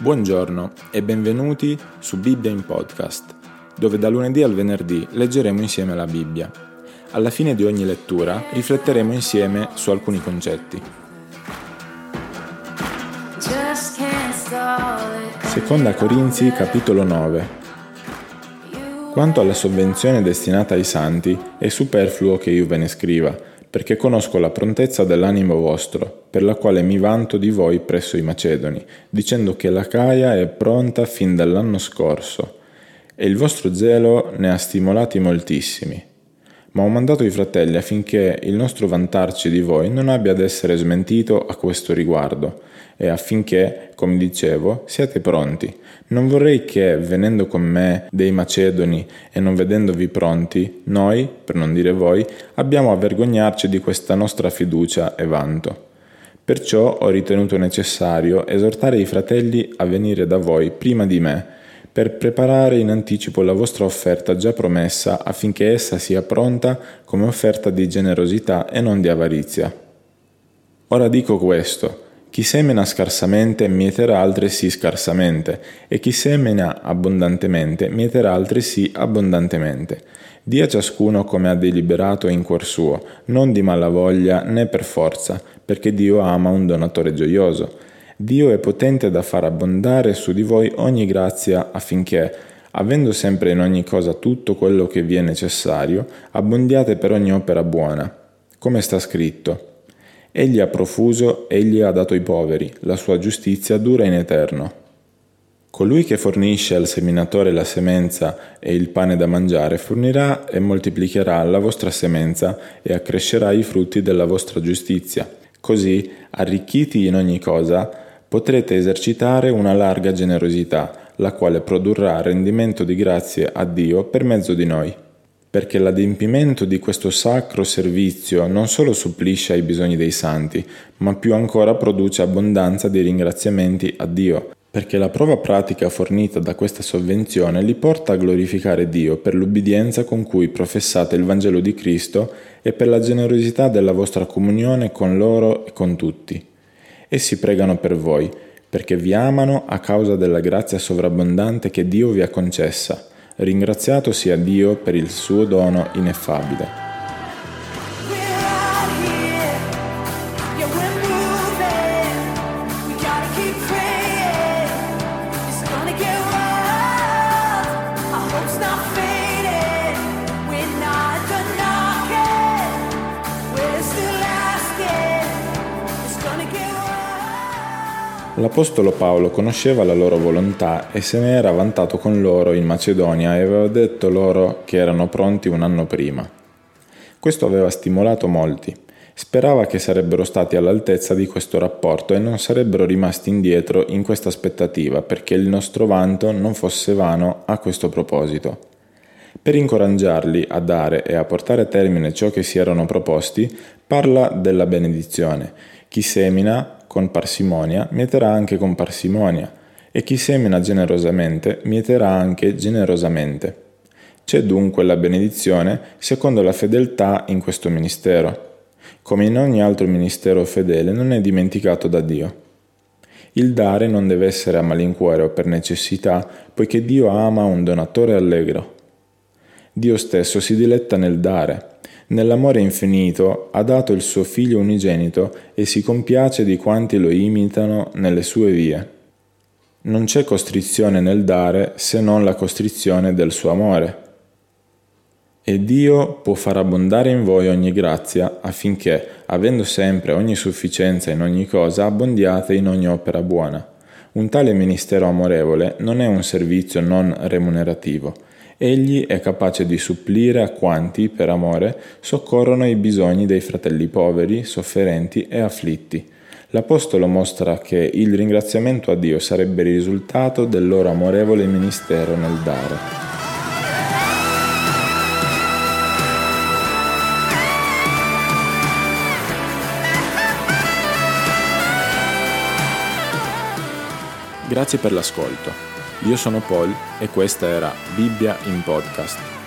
Buongiorno e benvenuti su Bibbia in podcast, dove da lunedì al venerdì leggeremo insieme la Bibbia. Alla fine di ogni lettura rifletteremo insieme su alcuni concetti. Seconda Corinzi capitolo 9 Quanto alla sovvenzione destinata ai santi, è superfluo che io ve ne scriva, perché conosco la prontezza dell'animo vostro, per la quale mi vanto di voi presso i Macedoni, dicendo che la Caia è pronta fin dall'anno scorso, e il vostro zelo ne ha stimolati moltissimi. Ma ho mandato i fratelli affinché il nostro vantarci di voi non abbia ad essere smentito a questo riguardo, e affinché, come dicevo, siate pronti. Non vorrei che, venendo con me dei Macedoni e non vedendovi pronti, noi, per non dire voi, abbiamo a vergognarci di questa nostra fiducia e vanto. Perciò ho ritenuto necessario esortare i fratelli a venire da voi prima di me, per preparare in anticipo la vostra offerta già promessa affinché essa sia pronta come offerta di generosità e non di avarizia. Ora dico questo, chi semena scarsamente mieterà altresì scarsamente, e chi semena abbondantemente mieterà altresì abbondantemente. Dia ciascuno come ha deliberato in cuor suo, non di malavoglia né per forza, perché Dio ama un donatore gioioso. Dio è potente da far abbondare su di voi ogni grazia affinché, avendo sempre in ogni cosa tutto quello che vi è necessario, abbondiate per ogni opera buona. Come sta scritto, Egli ha profuso, egli ha dato ai poveri, la sua giustizia dura in eterno. Colui che fornisce al seminatore la semenza e il pane da mangiare fornirà e moltiplicherà la vostra semenza e accrescerà i frutti della vostra giustizia. Così, arricchiti in ogni cosa, potrete esercitare una larga generosità, la quale produrrà rendimento di grazie a Dio per mezzo di noi perché l'adempimento di questo sacro servizio non solo supplisce ai bisogni dei santi, ma più ancora produce abbondanza di ringraziamenti a Dio, perché la prova pratica fornita da questa sovvenzione li porta a glorificare Dio per l'ubbidienza con cui professate il Vangelo di Cristo e per la generosità della vostra comunione con loro e con tutti. Essi pregano per voi, perché vi amano a causa della grazia sovrabbondante che Dio vi ha concessa Ringraziato sia Dio per il suo dono ineffabile. L'Apostolo Paolo conosceva la loro volontà e se ne era vantato con loro in Macedonia e aveva detto loro che erano pronti un anno prima. Questo aveva stimolato molti. Sperava che sarebbero stati all'altezza di questo rapporto e non sarebbero rimasti indietro in questa aspettativa perché il nostro vanto non fosse vano a questo proposito. Per incoraggiarli a dare e a portare a termine ciò che si erano proposti, parla della benedizione. Chi semina con parsimonia mieterà anche con parsimonia, e chi semina generosamente mieterà anche generosamente. C'è dunque la benedizione secondo la fedeltà in questo ministero. Come in ogni altro ministero fedele non è dimenticato da Dio. Il dare non deve essere a malincuore o per necessità, poiché Dio ama un donatore allegro. Dio stesso si diletta nel dare, Nell'amore infinito ha dato il suo figlio unigenito e si compiace di quanti lo imitano nelle sue vie. Non c'è costrizione nel dare se non la costrizione del suo amore. E Dio può far abbondare in voi ogni grazia affinché, avendo sempre ogni sufficienza in ogni cosa, abbondiate in ogni opera buona. Un tale ministero amorevole non è un servizio non remunerativo, egli è capace di supplire a quanti, per amore, soccorrono i bisogni dei fratelli poveri, sofferenti e afflitti. L'Apostolo mostra che il ringraziamento a Dio sarebbe il risultato del loro amorevole ministero nel dare. Grazie per l'ascolto. Io sono Paul e questa era Bibbia in podcast.